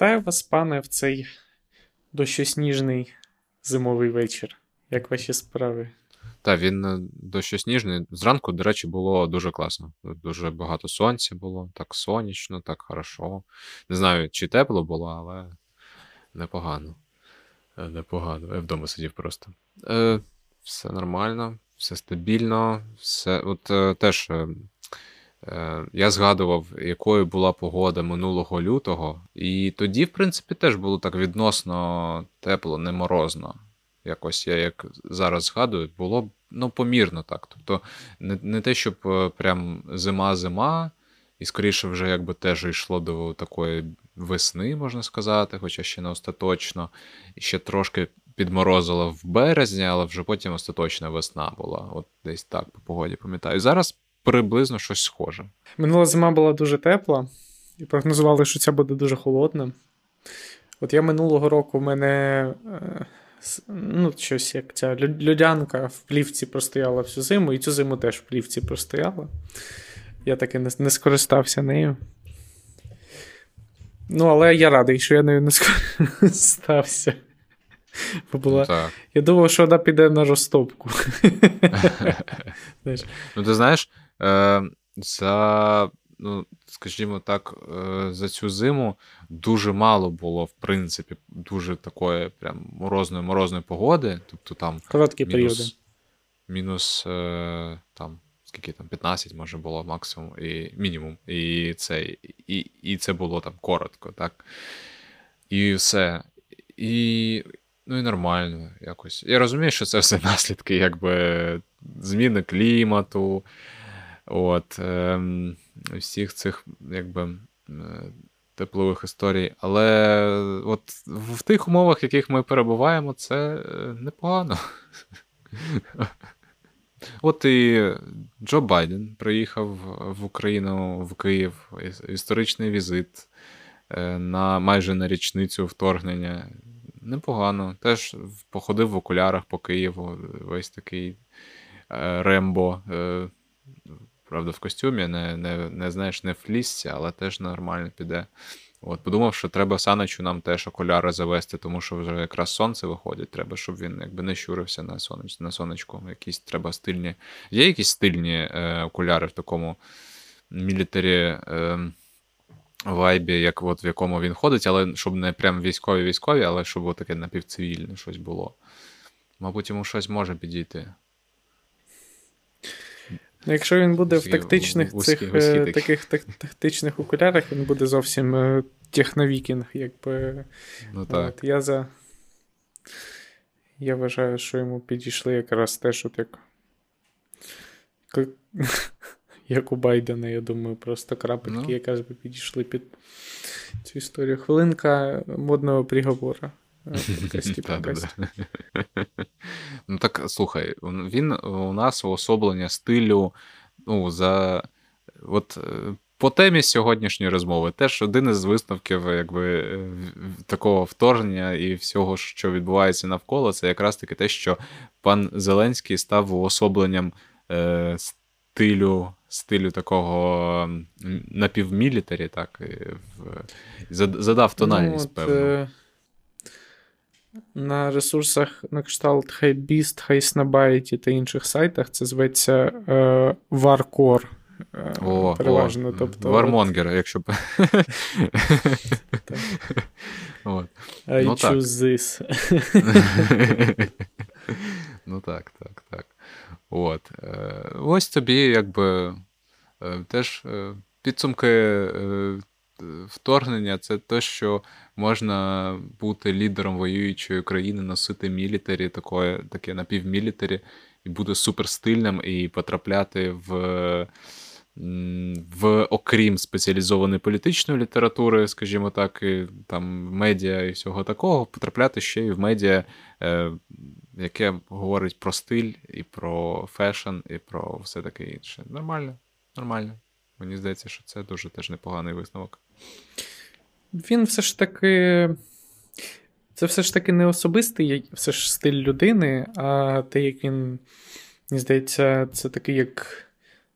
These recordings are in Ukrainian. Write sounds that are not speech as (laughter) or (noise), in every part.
Вітаю вас, пане, в цей дощосніжний зимовий вечір. Як ваші справи? Так, він е, дощосніжний. Зранку, до речі, було дуже класно. Дуже багато сонця було, так сонячно, так хорошо. Не знаю, чи тепло було, але непогано. Е, непогано. Я вдома сидів просто. Е, Все нормально, все стабільно, все. От е, теж. Е, я згадував, якою була погода минулого лютого, і тоді, в принципі, теж було так відносно тепло, не морозно. Якось я як зараз згадую, було ну, помірно так. Тобто не не те, щоб е, прям зима-зима, і скоріше вже якби теж йшло до такої весни, можна сказати, хоча ще не остаточно. Ще трошки підморозило в березні, але вже потім остаточна весна була. От десь так по погоді пам'ятаю. Зараз приблизно щось схоже. Минула зима була дуже тепла, і прогнозували, що ця буде дуже холодна. От я минулого року в мене е, ну, щось як ця людянка в плівці простояла всю зиму, і цю зиму теж в плівці простояла. Я таки не, не скористався нею. Ну, але я радий, що я нею не скористався. Бо була... Ну, Я думав, що вона піде на розтопку. (laughs) Ну, ти знаєш, за, ну, скажімо так, е, за цю зиму дуже мало було, в принципі, дуже такої прям морозної морозної погоди. Тобто там Короткі мінус, періоди. Мінус е, там. Скільки там 15 може було максимум і мінімум. І це і, і це було там коротко, так? І все. І ну і нормально якось. Я розумію, що це все (laughs) наслідки якби зміни клімату, От, е, всіх цих якби, теплових історій. Але от в тих умовах, в яких ми перебуваємо, це е, непогано. (laughs) От і Джо Байден приїхав в Україну, в Київ, історичний візит е, на майже на річницю вторгнення. Непогано. Теж походив в окулярах по Києву, весь такий е, Рембо. Правда, в костюмі, не не, не знаєш, не в флісці, але теж нормально піде. От, Подумав, що треба Саничу нам теж окуляри завести, тому що вже якраз сонце виходить. Треба, щоб він якби не щурився на сонеч, на сонечку. Якісь треба стильні. Є якісь стильні е, окуляри в такому мілітарі е, вайбі, як от в якому він ходить, але щоб не прям військові-військові, але щоб таке напівцивільне щось було. Мабуть, йому щось може підійти. Якщо він буде в тактичних вузькі, цих вузькі, е, таких тактичних окулярах, він буде зовсім е, техновікінг, якби. Ну, так. От, Я за. Я вважаю, що йому підійшли якраз теж от як. Як у Байдена, я думаю, просто крапельки ну. якраз би підійшли під цю історію. Хвилинка модного приговора. (laughs) (laughs) Ну так слухай, він у нас уособлення стилю. ну, за... От е, По темі сьогоднішньої розмови теж один із висновків якби, такого вторгнення і всього, що відбувається навколо, це якраз таки те, що пан Зеленський став уособленням е, стилю стилю такого напівмілітарі, так, в, задав тональність, ну, певно. На ресурсах на кшталт Hypebeast, HiSnobite та інших сайтах це зветься е, Warcore. Е, о, переважно. О, тобто, Вармонгер, от... якщо б. I ну, choose this. (laughs) ну так, так, так. От. Е, ось тобі, якби е, теж підсумки вторгнення це те, що можна бути лідером воюючої країни, носити мілітарі, таке, таке напівмілітарі, і бути суперстильним і потрапляти в. В окрім спеціалізованої політичної літератури, скажімо так, і там медіа і всього такого, потрапляти ще й в медіа, е, яке говорить про стиль, і про фешн, і про все таке інше. Нормально, нормально. Мені здається, що це дуже теж непоганий висновок. Він все ж таки. Це все ж таки не особистий все ж стиль людини, а те, як він, мені здається, це такий як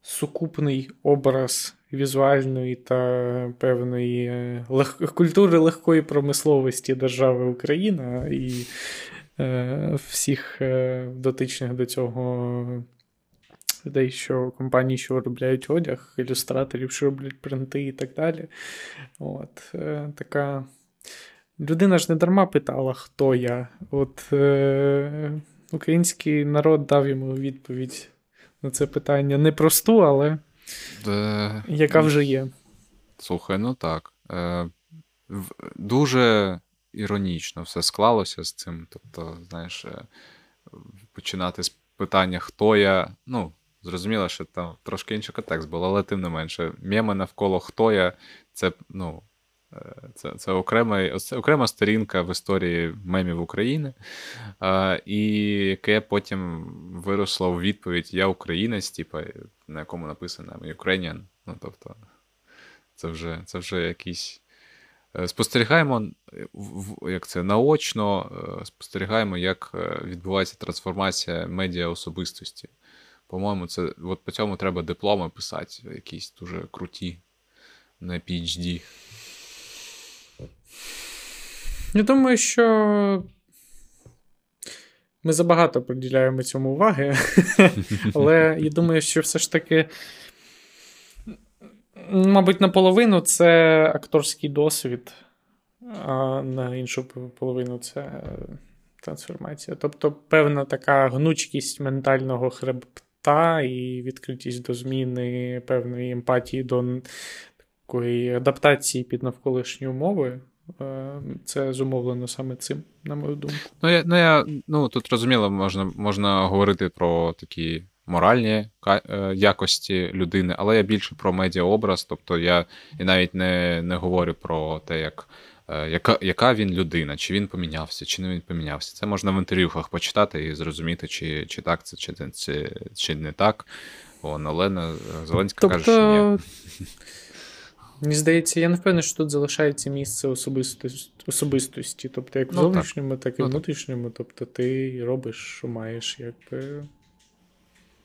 сукупний образ візуальної та певної е, лег... культури легкої промисловості держави Україна і е, всіх е, дотичних до цього людей, що компанії, що виробляють одяг, ілюстраторів, що роблять принти і так далі. От, е, така. Людина ж не дарма питала, хто я. От е, український народ дав йому відповідь на це питання непросту, але Де... яка вже є. Слухай, ну так. Е, Дуже іронічно все склалося з цим. Тобто, знаєш, е, починати з питання, хто я. Ну, зрозуміло, що там трошки інший контекст був, але тим не менше, меми навколо хто я, це, ну. Е, це це, окрема це окрема сторінка в історії мемів України, а, і яке потім виросло в відповідь Я українець, типу, на якому написано Ukrainian. Ну, тобто, це вже це вже якісь. Е, спостерігаємо, як це наочно е, спостерігаємо, як відбувається трансформація медіа особистості. По-моєму, це от по цьому треба дипломи писати, якісь дуже круті на PhD. Я думаю, що ми забагато приділяємо цьому уваги, (laughs) але я думаю, що все ж таки, мабуть, наполовину це акторський досвід, а на іншу половину це трансформація. Тобто певна така гнучкість ментального хребта і відкритість до зміни, певної емпатії до такої адаптації під навколишні умови. Е, це зумовлено саме цим, на мою думку. Ну, я ну, я, ну тут розуміло, можна можна говорити про такі моральні е, якості людини, але я більше про медіаобраз, тобто я і навіть не не говорю про те, як. Е, яка яка він людина, чи він помінявся, чи не він помінявся. Це можна в інтерв'юхах почитати і зрозуміти, чи чи так це, чи чи, чи не так. Вон, Олена Зеленська тобто, каже, що ні. Мені здається, я не впевнений, що тут залишається місце особистості, особистості. тобто як в ну, зовнішньому, так, так і в ну, внутрішньому. Тобто ти робиш, що маєш, якби.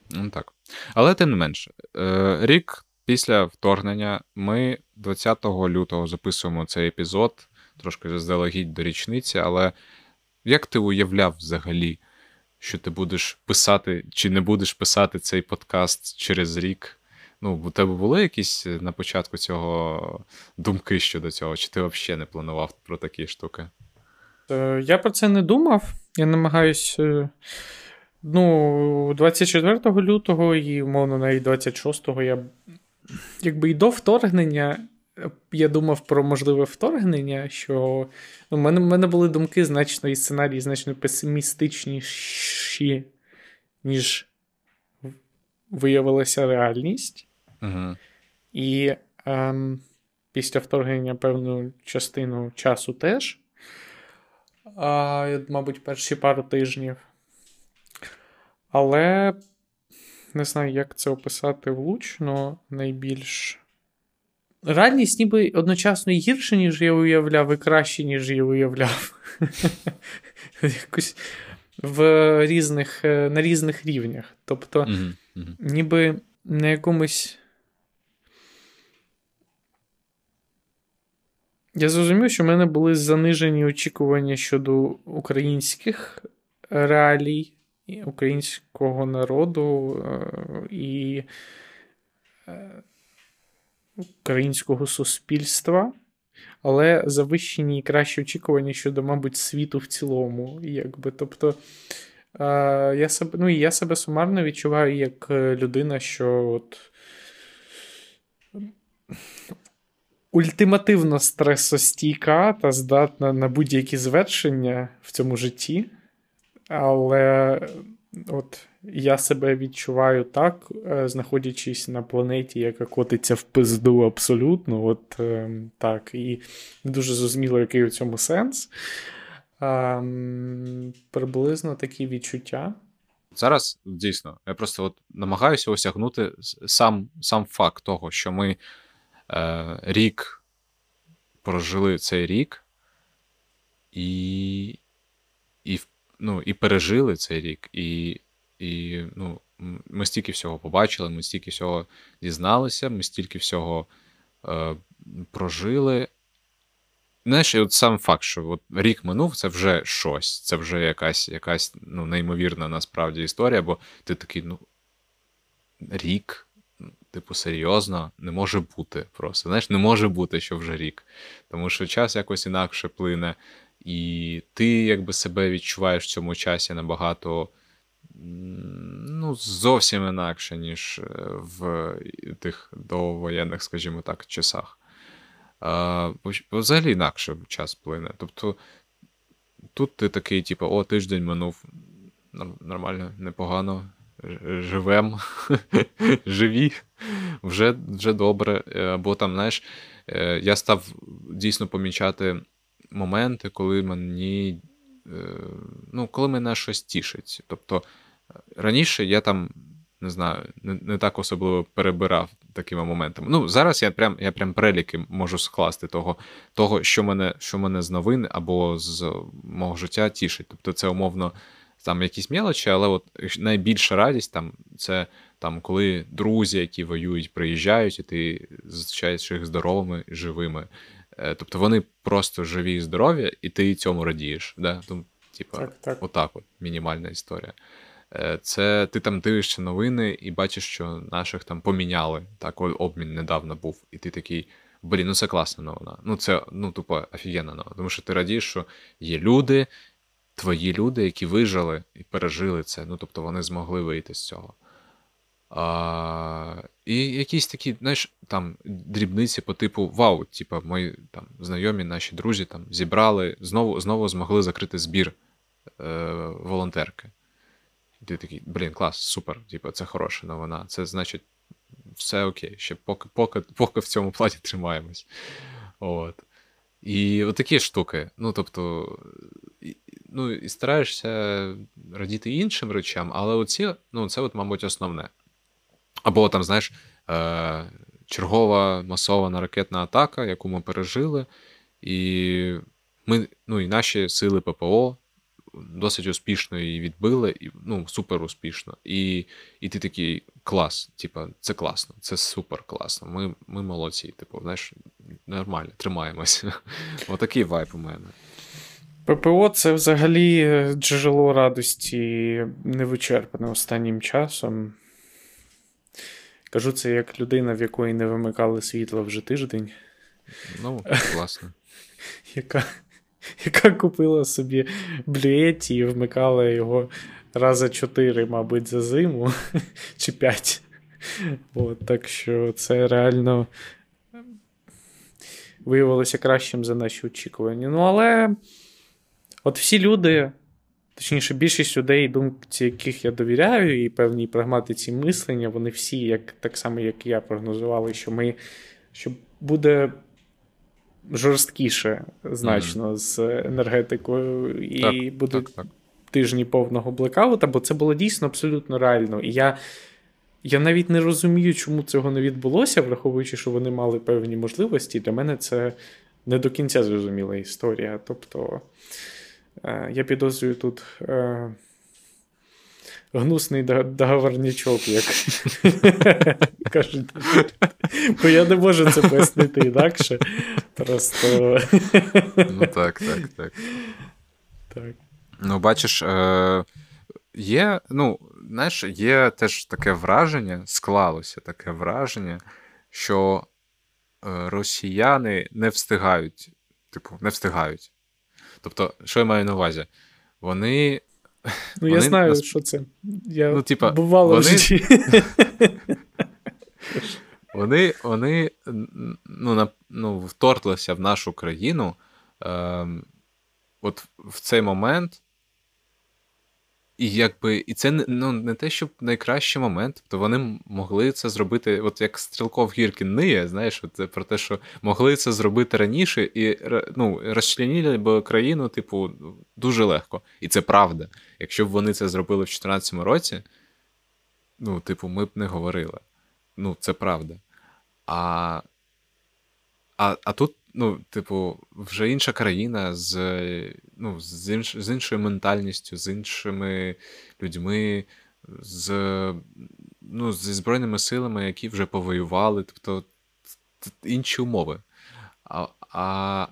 Ну так. Але тим не менше, е, рік після вторгнення ми 20 лютого записуємо цей епізод, трошки заздалегідь до річниці, але як ти уявляв взагалі, що ти будеш писати чи не будеш писати цей подкаст через рік? Ну, у тебе були якісь е, на початку цього думки щодо цього, чи ти взагалі не планував про такі штуки? Е, я про це не думав. Я намагаюся. Е, ну, 24 лютого і, умовно, навіть 26-го я якби і до вторгнення. Я думав про можливе вторгнення, що ну, в мене в мене були думки значно і сценарії значно песимістичніші, ніж виявилася реальність. Угу. І ем, після вторгнення певну частину часу теж. А, Мабуть, перші пару тижнів. Але не знаю, як це описати влучно найбільш. Реальність ніби одночасно гірше, ніж я уявляв, і краще, ніж я уявляв. (laughs) Якось в різних, е, на різних рівнях. Тобто, ніби на якомусь Я зрозумів, що в мене були занижені очікування щодо українських реалій, українського народу е, і е, українського суспільства, але завищені і кращі очікування щодо, мабуть, світу в цілому. Якби. Тобто е, я себе ну, я себе сумарно відчуваю як людина, що от ультимативно стресостійка та здатна на будь-які звершення в цьому житті. Але от я себе відчуваю так, е, знаходячись на планеті, яка котиться в пизду абсолютно. От е, так, і не дуже зрозуміло, який у цьому сенс. А, Приблизно такі відчуття. Зараз дійсно, я просто от намагаюся осягнути сам сам факт того, що ми е, рік прожили цей рік і, ну, і пережили цей рік, і і ну, ми стільки всього побачили, ми стільки всього дізналися, ми стільки всього е, прожили. Знаєш, і от сам факт, що от рік минув, це вже щось, це вже якась якась ну, неймовірна насправді історія, бо ти такий, ну, рік, типу, серйозно, не може бути просто. Знаєш, не може бути, що вже рік. Тому що час якось інакше плине, і ти якби себе відчуваєш в цьому часі набагато ну, зовсім інакше, ніж е, в тих довоєнних, скажімо так, часах. А, Взагалі інакше час плине. Тобто тут ти такий, типу, о, тиждень минув нормально, непогано, живем, (laughs) живі, вже вже добре. Або там, знаєш, е, я став дійсно помічати моменти, коли мені. Е, ну, коли мене щось тішить. Тобто раніше я там не знаю, не не так особливо перебирав такими моментами. Ну, зараз я прям я прям переліки можу скласти того, того що мене що мене з новин або з мого життя тішить. Тобто, це умовно там якісь мелочі, але от найбільша радість там це там, коли друзі, які воюють, приїжджають, і ти зустрічаєш їх здоровими, живими. Е, тобто вони просто живі і здорові, і ти цьому радієш. Да? Тому, типа, так, так. отак от мінімальна історія. Е, це ти там дивишся новини і бачиш, що наших там поміняли. Так, обмін недавно був. І ти такий. Блін, ну це класна новина. Ну це ну тупо офігенна новина. Тому що ти радієш, що є люди, твої люди, які вижили і пережили це. Ну тобто вони змогли вийти з цього. А, І якісь такі, знаєш, там дрібниці по типу Вау, типу, мої там знайомі, наші друзі там зібрали, знову знову змогли закрити збір е, волонтерки. Ти такий, блін, клас, супер. Типу, це хороша новина. Це значить, все окей, ще поки поки, поки в цьому платі тримаємось. От. І отакі штуки. Ну, тобто, ну, і стараєшся радіти іншим речам, але оці, ну, це, от, мабуть, основне. Або там, знаєш, е- чергова масована ракетна атака, яку ми пережили, і ми, ну, і наші сили ППО досить успішно її відбили, і, ну, супер успішно. І і ти такий клас, типа, це класно, це супер класно. Ми ми молодці, типу, знаєш, нормально, тримаємося. (laughs) Отакий вайп у мене. ППО це взагалі е, джерело радості невичерпане останнім часом. Кажу це як людина, в якої не вимикали світло вже тиждень. Ну, (laughs) класно. Яка яка купила собі блюеті і вмикала його рази чотири, мабуть, за зиму (laughs) чи п'ять. От, Так що це реально виявилося кращим за наші очікування. Ну, але от всі люди, точніше, більшість людей, думці яких я довіряю, і певній прагматиці мислення, вони всі, як, так само, як і я, прогнозували, що ми що буде жорсткіше значно mm. з енергетикою, і так, будуть так, так. тижні повного блекаута, бо це було дійсно абсолютно реально. І я я навіть не розумію, чому цього не відбулося, враховуючи, що вони мали певні можливості. Для мене це не до кінця зрозуміла історія. Тобто я підозрюю тут. Е, гнусний договорничок, як (laughs) кажуть. Бо я не можу це пояснити інакше. Просто. (laughs) Ну так, так, так. Так. Ну, бачиш, е, є, ну, знаєш, є теж таке враження, склалося таке враження, що е, росіяни не встигають, типу, не встигають. Тобто, що я маю на увазі? Вони Ну, вони я знаю, нас... що це. Я ну, типа, бувало вони... в житті. (laughs) Вони вони ну, на, ну, вторглися в нашу країну е, от в цей момент, і якби, і це ну, не те, щоб найкращий момент, тобто вони могли це зробити, от як Стрілков Гіркін ниє, знаєш, от про те, що могли це зробити раніше, і ну, розчленіли б країну, типу, дуже легко. І це правда. Якщо б вони це зробили в 2014 році, ну, типу, ми б не говорили. Ну, це правда. А а, а тут ну, типу, вже інша країна з ну, з, інш, з іншою ментальністю, з іншими людьми, з ну, зі Збройними силами, які вже повоювали, тобто інші умови. А, а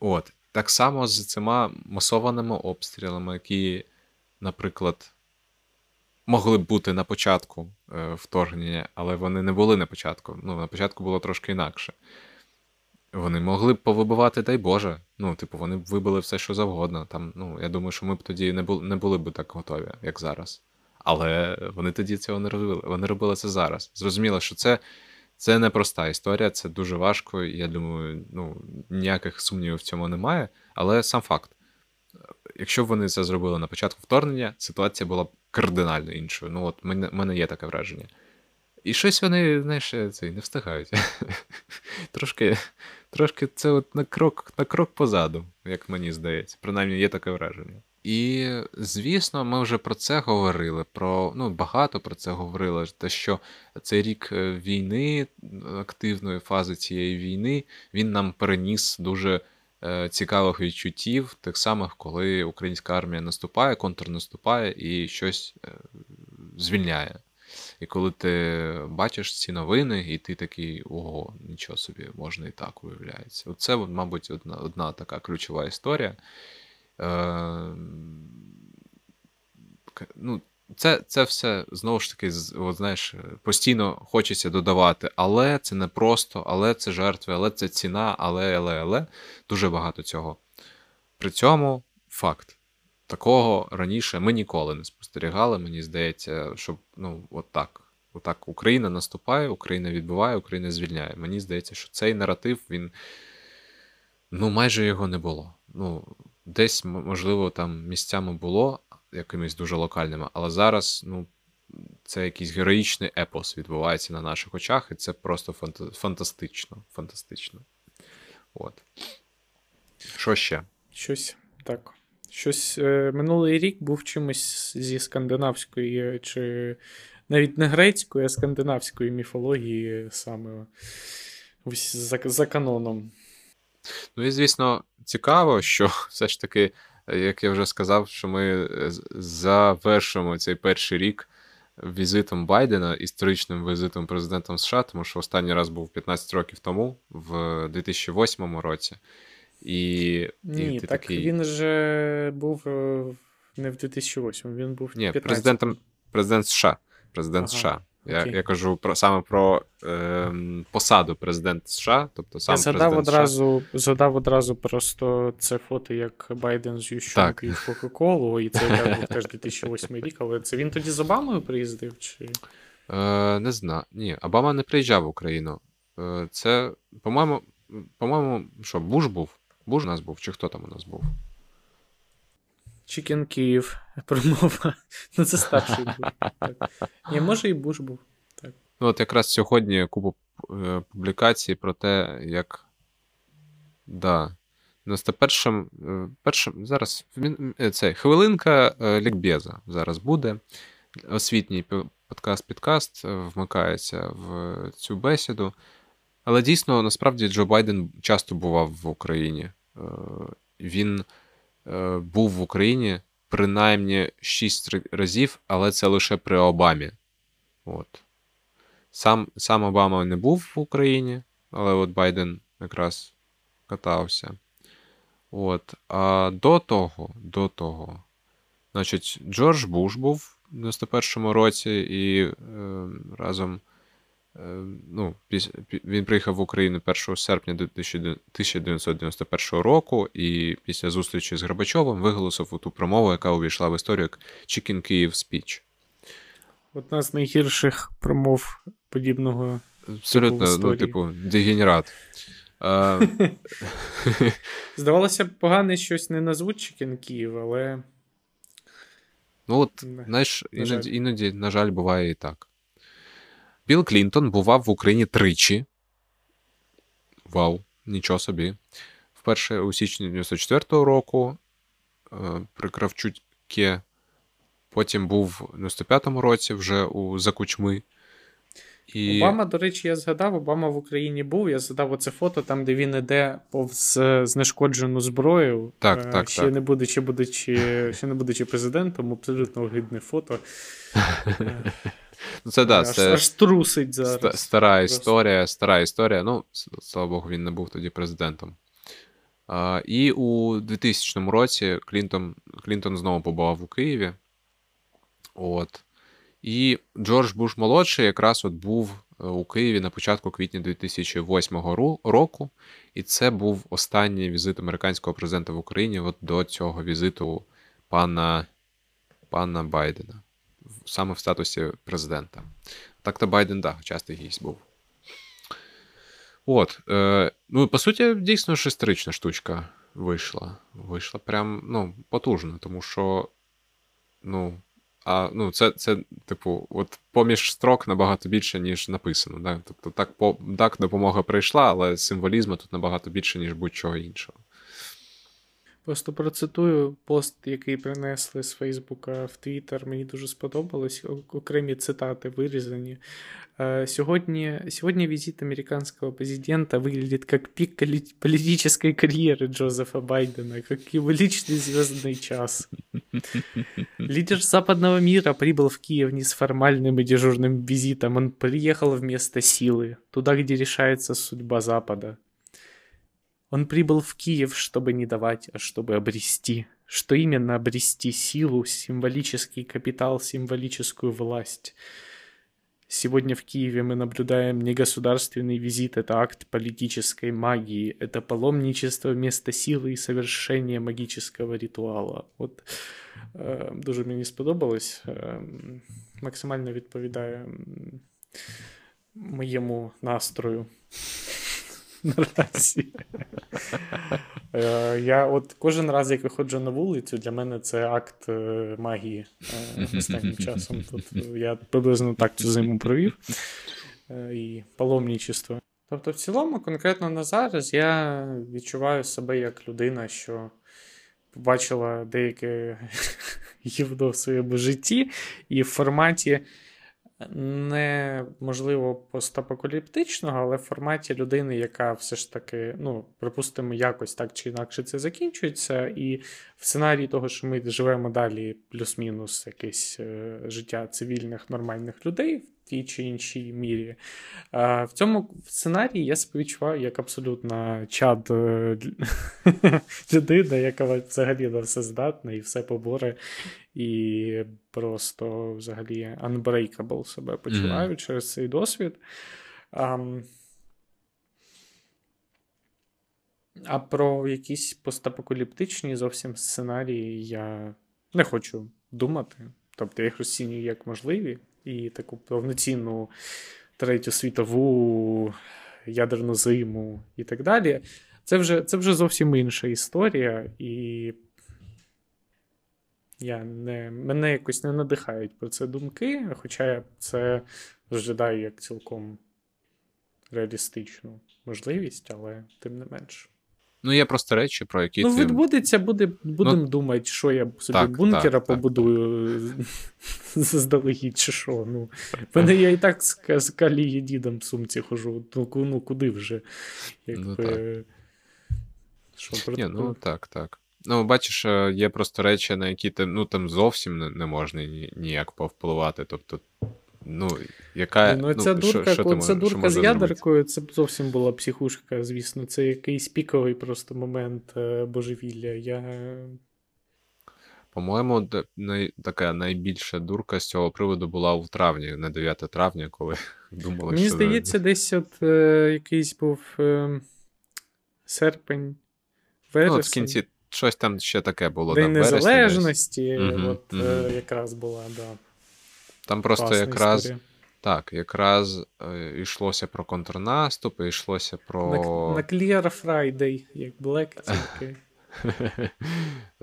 от, Так само з цими масованими обстрілами, які, наприклад, могли б бути на початку е, вторгнення, але вони не були на початку. Ну, На початку було трошки інакше. Вони могли б повибивати, дай Боже. Ну, типу, вони б вибили все, що завгодно. Там, ну, Я думаю, що ми б тоді не були не були б так готові, як зараз. Але вони тоді цього не робили. Вони робили це зараз. Зрозуміло, що це це непроста історія, це дуже важко. Я думаю, ну, ніяких сумнівів в цьому немає. Але сам факт: якщо б вони це зробили на початку вторгнення, ситуація була б кардинально іншою. Ну, от мене, мене є таке враження. І щось вони, знаєш, це, не встигають. (laughs) Трошки трошки це от на крок на крок позаду, як мені здається. Принаймні є таке враження. І, звісно, ми вже про це говорили. Про ну багато про це говорили. Те, що цей рік е, війни, активної фази цієї війни, він нам переніс дуже е, цікавих відчуттів, тих самих, коли українська армія наступає, контрнаступає і щось е, звільняє. І коли ти бачиш ці новини, і ти такий, ого, нічого собі, можна і так виявляється. Оце, мабуть, одна, одна така ключова історія. Е, ну, Це це все знову ж таки, от, знаєш, постійно хочеться додавати, але це не просто, але це жертви, але це ціна, але, але, але дуже багато цього. При цьому факт. Такого раніше ми ніколи не спостерігали. Мені здається, щоб ну, от так. Отак Україна наступає, Україна відбуває, Україна звільняє. Мені здається, що цей наратив, він ну майже його не було. Ну, Десь, можливо, там місцями було якимись дуже локальними, але зараз ну, це якийсь героїчний епос відбувається на наших очах, і це просто фантастично. фантастично. От. Що ще? Щось так. Щось е, минулий рік був чимось зі скандинавської, чи навіть не грецької, а скандинавської міфології саме за, за каноном. Ну і звісно, цікаво, що (laughs) все ж таки, як я вже сказав, що ми е, завершимо цей перший рік візитом Байдена, історичним візитом президентом США, тому що останній раз був 15 років тому, в 2008 році. І, Ні, і так такий... він же був е, не в 2008, він був Ні, президентом президент США. Президент ага. США. Я я кажу про саме про е, посаду президента США. Тобто сам Я згадав одразу, США. згадав одразу просто це фото, як Байден з Ющенкою в Кока-Колу, і це був (laughs) теж 2008 рік, але це він тоді з Обамою приїздив? чи? Е, Не знаю. Ні, Обама не приїжджав в Україну. Е, Це, по-моєму, по-моєму, що, Буш був? Буш у нас був, чи хто там у нас був? Чікен Київ (laughs) промова. Ну, це старший був. Так. Ні, може, і Буш був. Так. Ну, от якраз сьогодні купу е, публікацій про те, як. Да. 91-м, е, першим, зараз е, це хвилинка лікбеза зараз буде. Освітній подкаст-підкаст вмикається в цю бесіду. Але дійсно, насправді, Джо Байден часто бував в Україні. Він Е, був в Україні принаймні 6 разів, але це лише при Обамі. От. Сам сам Обама не був в Україні, але от Байден якраз катався. От. А до того, до того, значить, Джордж Буш був в 91-му році і е, разом Е, ну, Він приїхав в Україну 1 серпня 1991 року і після зустрічі з Горбачовим виголосив ту промову, яка увійшла в історію як Chicken Київ Speech. Одна з найгірших промов подібного. Абсолютно, типу, ну, типу, дегенерат. (laughs) Здавалося б, погане щось не назвуть Чікен Київ, але. Ну, от, знаєш, іноді, іноді, на жаль, буває і так. Білл Клінтон бував в Україні тричі. Вау, нічого собі. Вперше у січні 94-го року е, при Кравчуке, потім був в 95-му році вже у Закучми. І... Обама, до речі, я згадав, Обама в Україні був. Я згадав оце фото, там, де він іде повз е, знешкоджену зброю. Так, е, так, ще так. не будучи, будучи, ще не будучи президентом, абсолютно огидне фото. (laughs) Ну, це да, аж, це аж трусить зараз. Стара історія, стара історія. Ну, слава Богу, він не був тоді президентом. А, І у 2000 році Клінтон Клінтон знову побував у Києві. От. І Джордж Буш молодший якраз от був е, у Києві на початку квітня 2008 року, і це був останній візит американського президента в Україні от до цього візиту пана пана Байдена, саме в статусі президента. Так-то Байден, так, да, частий гість був. От. Е, Ну, по суті, дійсно шестерична штучка вийшла. Вийшла прям ну, потужно, тому що. ну, а ну, це, це, типу, от поміж строк набагато більше, ніж написано. Да? Тобто, так, по, так, допомога прийшла, але символізму тут набагато більше, ніж будь-чого іншого. Просто процитую пост, який принесли з Фейсбука в Твіттер. Мені дуже сподобалось. Окремі цитати вирізані. Сегодня, сегодня визит американского президента выглядит как пик политической карьеры Джозефа Байдена, как его личный звездный час. Лидер западного мира прибыл в Киев не с формальным и дежурным визитом, он приехал вместо силы, туда, где решается судьба Запада. Он прибыл в Киев, чтобы не давать, а чтобы обрести. Что именно обрести силу, символический капитал, символическую власть – Сегодня в Киеве мы наблюдаем не государственный визит, это акт политической магии, это паломничество вместо силы и совершения магического ритуала. От е, дуже мені сподобалось. Е, максимально відповідає моєму настрою Наразі. Е, я от кожен раз, як виходжу на вулицю, для мене це акт е, магії е, останнім часом. Тут я приблизно так цю зиму провів і паломничество. Тобто, в цілому, конкретно на зараз, я відчуваю себе як людина, що побачила деяке (laughs) гівно в своєму житті, і в форматі не можливо постапокаліптичного, але в форматі людини, яка все ж таки, ну, припустимо, якось так чи інакше це закінчується, і в сценарії того, що ми живемо далі, плюс-мінус якесь е, життя цивільних нормальних людей в тій чи іншій мірі. А, В цьому сценарії я себе відчуваю як абсолютно чад е, (laughs) людина, яка взагалі на все здатна і все поборе, і просто взагалі unbreakable себе почуваю mm. через цей досвід. А, а про якісь постапокаліптичні зовсім сценарії я не хочу думати. Тобто я їх розцінюю як можливі і таку повноцінну третю світову ядерну зиму і так далі. Це вже це вже зовсім інша історія, і я не, мене якось не надихають про це думки, хоча я це розглядаю як цілком реалістичну можливість, але тим не менш. Ну, є просто речі, про які. Ну, відбудеться, буде, будемо ну, думати, що я собі так, бункера так, побудую так. (laughs) заздалегідь, чи що. Ну, мене я і так з калії дідом в сумці хожу. Ну, ну куди вже? Якби... Ну, так. Що, Ні, ну так, так. Ну, бачиш, е, є просто речі, на які ти ну, там зовсім не можна ніяк повпливати. Тобто Ну, яка, ну, ця ну, дурка, що, що ця дурка з ядеркою, це б зовсім була психушка, звісно. Це якийсь піковий просто момент е, божевілля. Я... По-моєму, най, така найбільша дурка з цього приводу була у травні, на 9 травня, коли (laughs) думали, Мені що... здається, десь от е, якийсь був е, серпень, вересень. Ну, от в кінці щось там ще таке було. День да, Незалежності, угу, от угу. Е, якраз була, да. Там просто Класна якраз. Історія. Так, якраз е, йшлося про контрнаступ, йшлося про. На, на Clear Friday, як Black (laughs) тільки.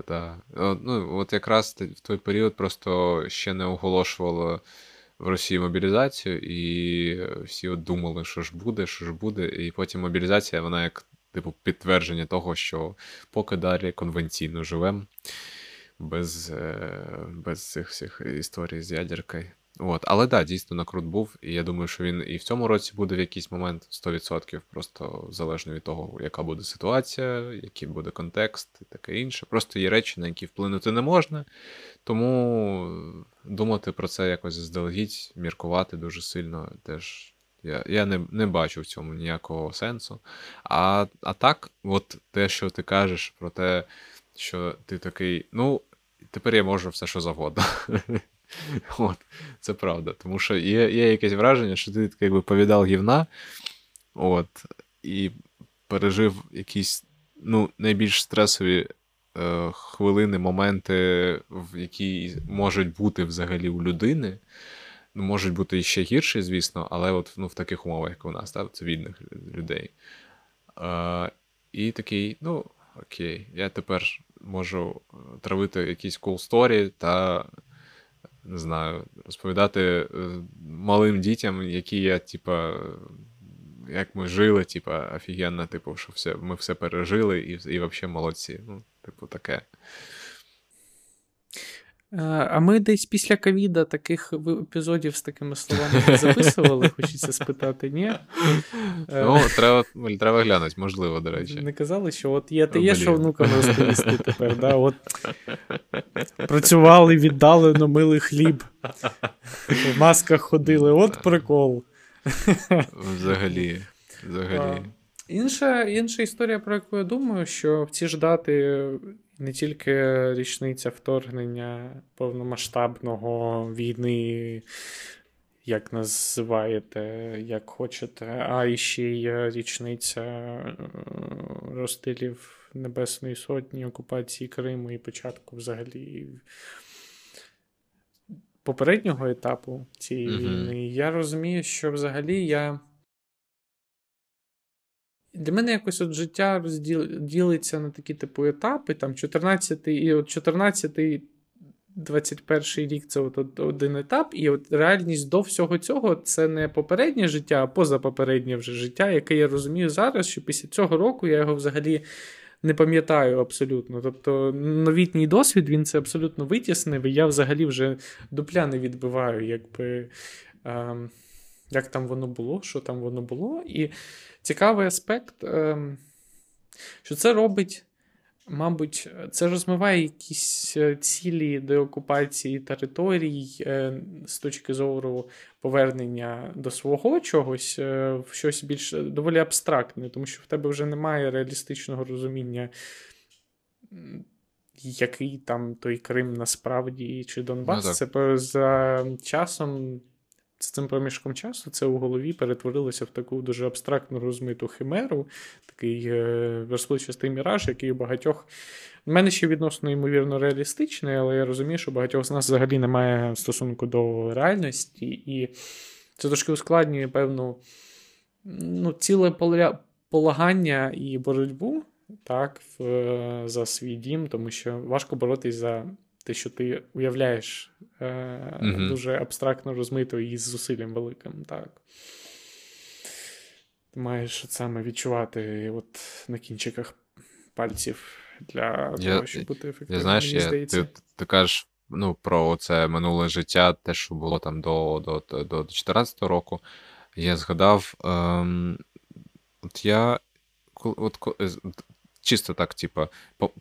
Так. Ну, От якраз в той період просто ще не оголошувало в Росії мобілізацію, і всі от думали, що ж буде, що ж буде. І потім мобілізація, вона як типу підтвердження того, що поки далі конвенційно живемо без, е, без цих всіх історій з ядеркою. От. Але так, да, дійсно накрут був, і я думаю, що він і в цьому році буде в якийсь момент 100%, просто залежно від того, яка буде ситуація, який буде контекст і таке інше. Просто є речі, на які вплинути не можна. Тому думати про це якось заздалегідь, міркувати дуже сильно теж. Я я не не бачу в цьому ніякого сенсу. А а так, от те, що ти кажеш про те, що ти такий, ну, тепер я можу все, що завгодно. (laughs) От, Це правда. Тому що є є якесь враження, що ти якби повідав гівна, от, і пережив якісь ну, найбільш стресові е, хвилини, моменти, в які можуть бути взагалі у людини. Ну, Можуть бути ще гірші, звісно, але от ну, в таких умовах, як у нас, так, цивільних людей. Е, І такий, ну, окей, я тепер можу травити якісь cool story та не знаю, розповідати е, малим дітям, які я, типа, як ми жили, типа, офігенно, типу, що все, ми все пережили і і взагалі молодці. Ну, типу, таке. Е, а ми десь після ковіда таких епізодів з такими словами не записували, (laughs) хочеться спитати, ні? Е, ну, треба треба глянути, можливо, до речі. Не казали, що от є ти є що внукам розповісти (laughs) тепер. да? От Працювали віддалено, мили хліб, в масках ходили, от прикол. Взагалі. Взагалі. Інша інша історія, про яку я думаю, що в ці ж дати не тільки річниця вторгнення повномасштабного війни, як називаєте, як хочете, а і ще й річниця е, розстрілів Небесної Сотні, окупації Криму і початку взагалі. Попереднього етапу цієї uh війни, я розумію, що взагалі я для мене якось от життя розділиться на такі типу етапи. Там 14 і от 14 21 рік це от один етап, і от реальність до всього цього це не попереднє життя, а позапопереднє вже життя, яке я розумію зараз, що після цього року я його взагалі не пам'ятаю абсолютно. Тобто новітній досвід він це абсолютно витіснив, і я взагалі вже дупля не відбиваю, якби. Ем, як там воно було, що там воно було. І цікавий аспект, ем, що це робить, мабуть, це розмиває якісь е, цілі деокупації територій е, з точки зору повернення до свого чогось, е, в щось більш доволі абстрактне, тому що в тебе вже немає реалістичного розуміння. Який там той Крим насправді чи Донбас, ну, це за часом з цим проміжком часу це у голові перетворилося в таку дуже абстрактну розмиту химеру, такий е, розпливчастий міраж, який у багатьох. У мене ще відносно ймовірно реалістичний, але я розумію, що багатьох з нас взагалі немає стосунку до реальності, і це трошки ускладнює певну ну, ціле полагання і боротьбу так, в, за свій дім, тому що важко боротись за те, що ти уявляєш е, uh дуже абстрактно розмито і з зусиллям великим. так. Ти маєш саме відчувати от на кінчиках пальців для я, того, щоб бути ефективним. Я знаєш, я, ти, ти кажеш ну, про це минуле життя, те, що було там до до, до 14 року. Я згадав, ем, от я от, чисто так, типа,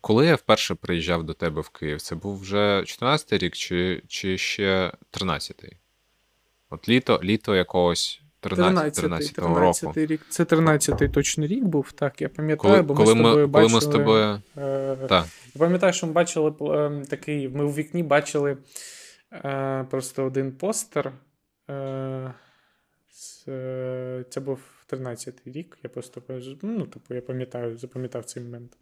коли я вперше приїжджав до тебе в Київ, це був вже 14-й рік чи чи ще 13-й? От літо літо якогось 13 13 року. рік. Це 13-й точний рік був, так, я пам'ятаю, бо коли ми з тобою коли бачили. Ми з тобою... Е, так. Я пам'ятаю, що ми бачили е, такий. Ми у вікні бачили е, просто один постер. Е, це був 13-й рік. Я просто ну, типу, я пам'ятаю, запам'ятав цей момент.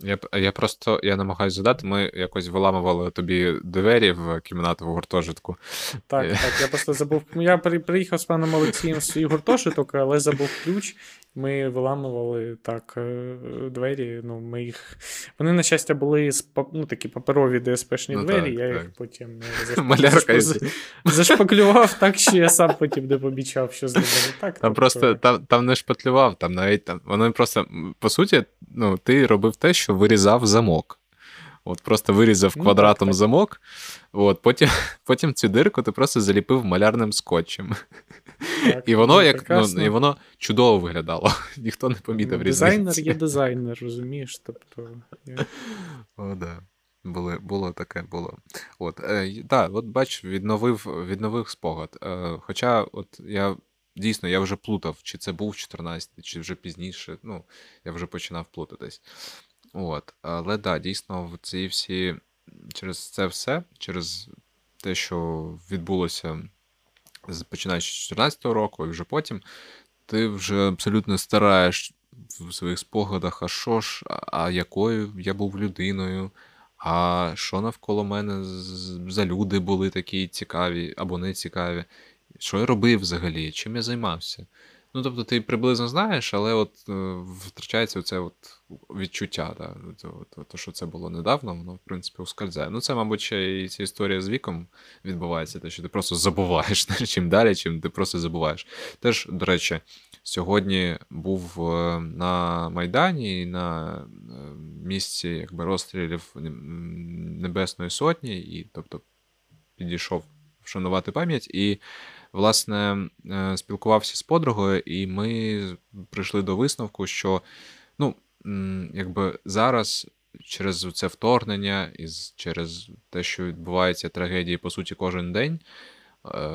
Я я просто я намагаюся задати, ми якось виламували тобі двері в кімнату в гуртожитку. Так, так, я просто забув. Я приїхав з паном Олексієм в свій гуртожиток, але забув ключ. Ми виламували так е, двері. Ну, ми їх... Вони, на щастя, були ну, такі паперові ДСПшні ну, двері, так, я так. їх потім е, (laughs) зашпаклював так, що я сам потім не помічав, що з ними так. Там тобто... просто там, там не шпатлював, там навіть там. Вони просто, по суті, ну, ти робив те, що вирізав замок. От Просто вирізав ну, квадратом так, замок, от, потім (laughs) потім цю дирку ти просто заліпив малярним скотчем. Так, і воно як, ну, і воно чудово виглядало. (laughs) Ніхто не помітив ну, різниці. Дизайнер є дизайнер, розумієш? Тобто... О, да. Було було таке було. От, е, да, от бач, відновив відновив спогад. Е, Хоча, от я дійсно я вже плутав, чи це був 14, чи вже пізніше. Ну, я вже починав плутатись. От, Але да, дійсно, в ці всі через це все, через те, що відбулося починаючи з 14 року, і вже потім, ти вже абсолютно стараєш в своїх спогадах, а що ж, а якою я був людиною, а що навколо мене за люди були такі цікаві або не цікаві, що я робив взагалі, чим я займався. Ну, тобто, ти приблизно знаєш, але от е, втрачається оце от відчуття, да, то, то, що це було недавно, воно, в принципі, ускользає. Ну, це, мабуть, ще і ця історія з віком відбувається, те, що ти просто забуваєш (laughs) чим далі, чим ти просто забуваєш. Теж, до речі, сьогодні був е, на Майдані і на е, місці якби, розстрілів Небесної Сотні, і тобто підійшов вшанувати пам'ять. і власне, е, спілкувався з подругою, і ми прийшли до висновку, що ну, якби зараз через це вторгнення і через те, що відбуваються трагедії, по суті, кожен день. Е,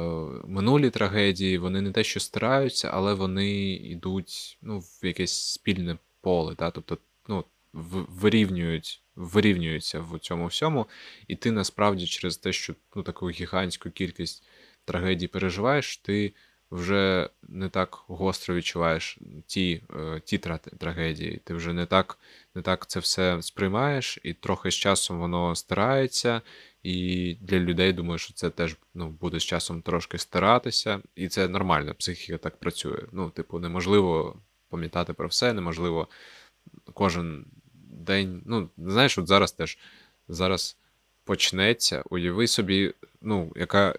минулі трагедії, вони не те, що стараються, але вони йдуть ну, в якесь спільне поле. Та? Тобто ну, вирівнюють, вирівнюються в цьому всьому, і ти насправді через те, що ну, таку гігантську кількість трагедії переживаєш, ти вже не так гостро відчуваєш ті е, ті трагедії. Ти вже не так не так це все сприймаєш, і трохи з часом воно стирається. І для людей думаю, що це теж ну, буде з часом трошки старатися, і це нормально, психіка так працює. Ну, типу, неможливо пам'ятати про все, неможливо кожен день. Ну, знаєш, от зараз теж зараз почнеться, уяви собі, ну, яка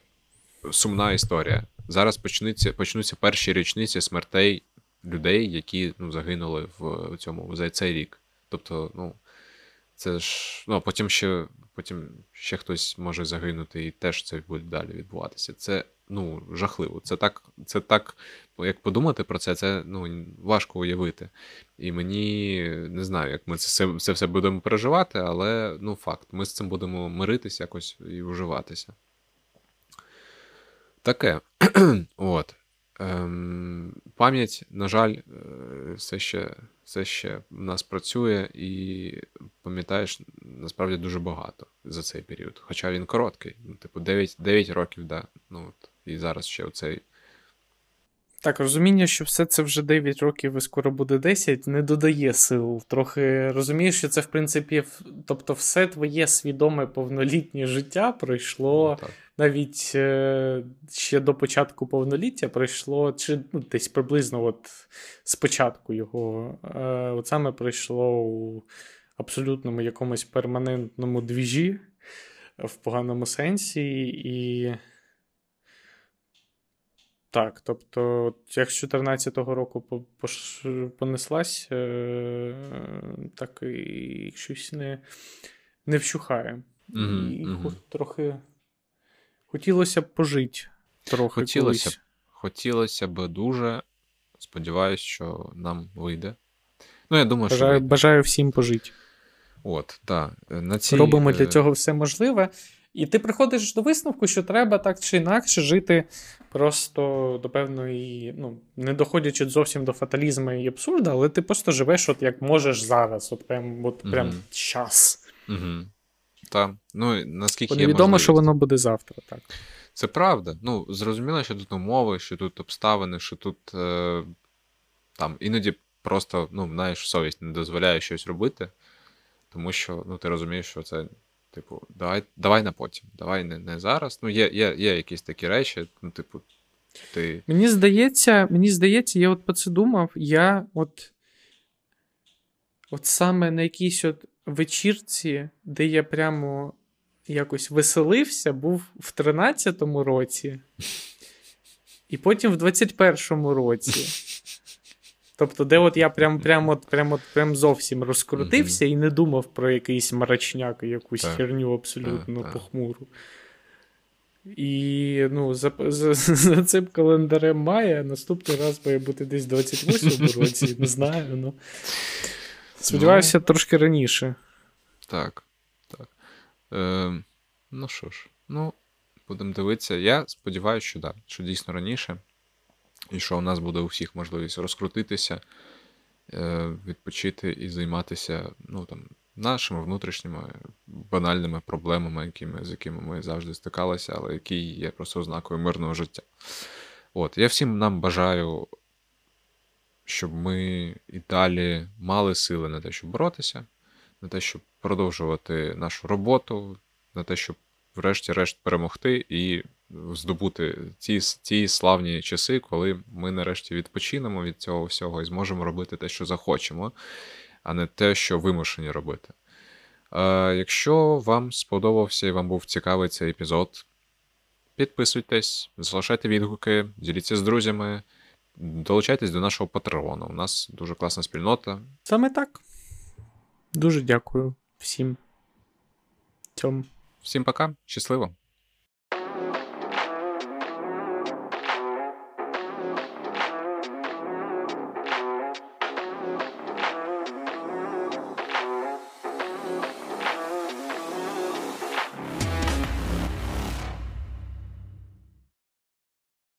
сумна історія. Зараз почнуться почнуться перші річниці смертей людей, які ну, загинули в цьому за цей рік. Тобто, ну, це ж. Ну, потім ще потім ще хтось може загинути, і теж це буде далі відбуватися. Це ну, жахливо. Це так, це так, як подумати про це, це ну, важко уявити. І мені не знаю, як ми це це все будемо переживати, але ну, факт, ми з цим будемо миритися якось і уживатися. Таке. (clears throat) От. Ем, Пам'ять, на жаль, е, все ще все ще в нас працює, і пам'ятаєш насправді дуже багато за цей період. Хоча він короткий, ну, типу, 9 9 років, да. Ну, от, і зараз ще оцей. Так, розуміння, що все це вже 9 років і скоро буде 10, не додає сил. Трохи розумієш, що це, в принципі, тобто, все твоє свідоме повнолітнє життя пройшло. Ну, навіть е, ще до початку повноліття пройшло, чи ну, десь приблизно от з початку його, е, от саме пройшло у абсолютному якомусь перманентному двіжі в поганому сенсі. І так, тобто, як з 2014 року понеслась, е, так і щось не не вщухає. Mm-hmm, і mm-hmm. трохи Хотілося б пожити трохи. Хотілося б хотілося б дуже. Сподіваюсь, що нам вийде. Ну, я думаю, Бажаю, що бажаю всім пожити. От, так. На цій... Робимо для е, цього все можливе. І ти приходиш до висновку, що треба так чи інакше жити просто до певної, ну, не доходячи зовсім до фаталізму і абсурду, але ти просто живеш, от як можеш зараз, от прям от прям угу. час. Угу. Так. Ну, наскільки є Невідомо, що воно буде завтра, так. Це правда. Ну, зрозуміло, що тут умови, що тут обставини, що тут е, там іноді просто, ну, знаєш, совість не дозволяє щось робити, тому що ну, ти розумієш, що це, типу, давай давай на потім, давай не не зараз. Ну, є є, є якісь такі речі, ну, типу, ти. Мені здається, мені здається, я от про це думав, я от. От саме на якійсь от вечірці, де я прямо якось веселився, був в 13-му році, і потім в 21-му році. Тобто, де от я прям прям от, прям от, прям зовсім розкрутився і не думав про якийсь мрачняк, якусь Так. херню абсолютно Так, похмуру. І ну, за, (laughs) за, за цим календарем має, наступний раз має бути десь 28 му (laughs) році, не знаю. Ну. Сподіваюся, трошки раніше. Так, так. Е, ну що ж, ну, будемо дивитися. Я сподіваюся, що да, що дійсно раніше. І що у нас буде у всіх можливість розкрутитися, е, відпочити і займатися ну, там, нашими внутрішніми банальними проблемами, якими, з якими ми завжди стикалися, але які є просто ознакою мирного життя. От, я всім нам бажаю, щоб ми і далі мали сили на те, щоб боротися, на те, щоб продовжувати нашу роботу, на те, щоб врешті-решт перемогти і здобути ті, ті славні часи, коли ми нарешті відпочинемо від цього всього і зможемо робити те, що захочемо, а не те, що вимушені робити. Е, якщо вам сподобався і вам був цікавий цей епізод, підписуйтесь, залишайте відгуки, діліться з друзями, долучайтесь до нашого патреону. У нас дуже класна спільнота. Саме так. Дуже дякую всім. Цьому. Всім пока, щасливо!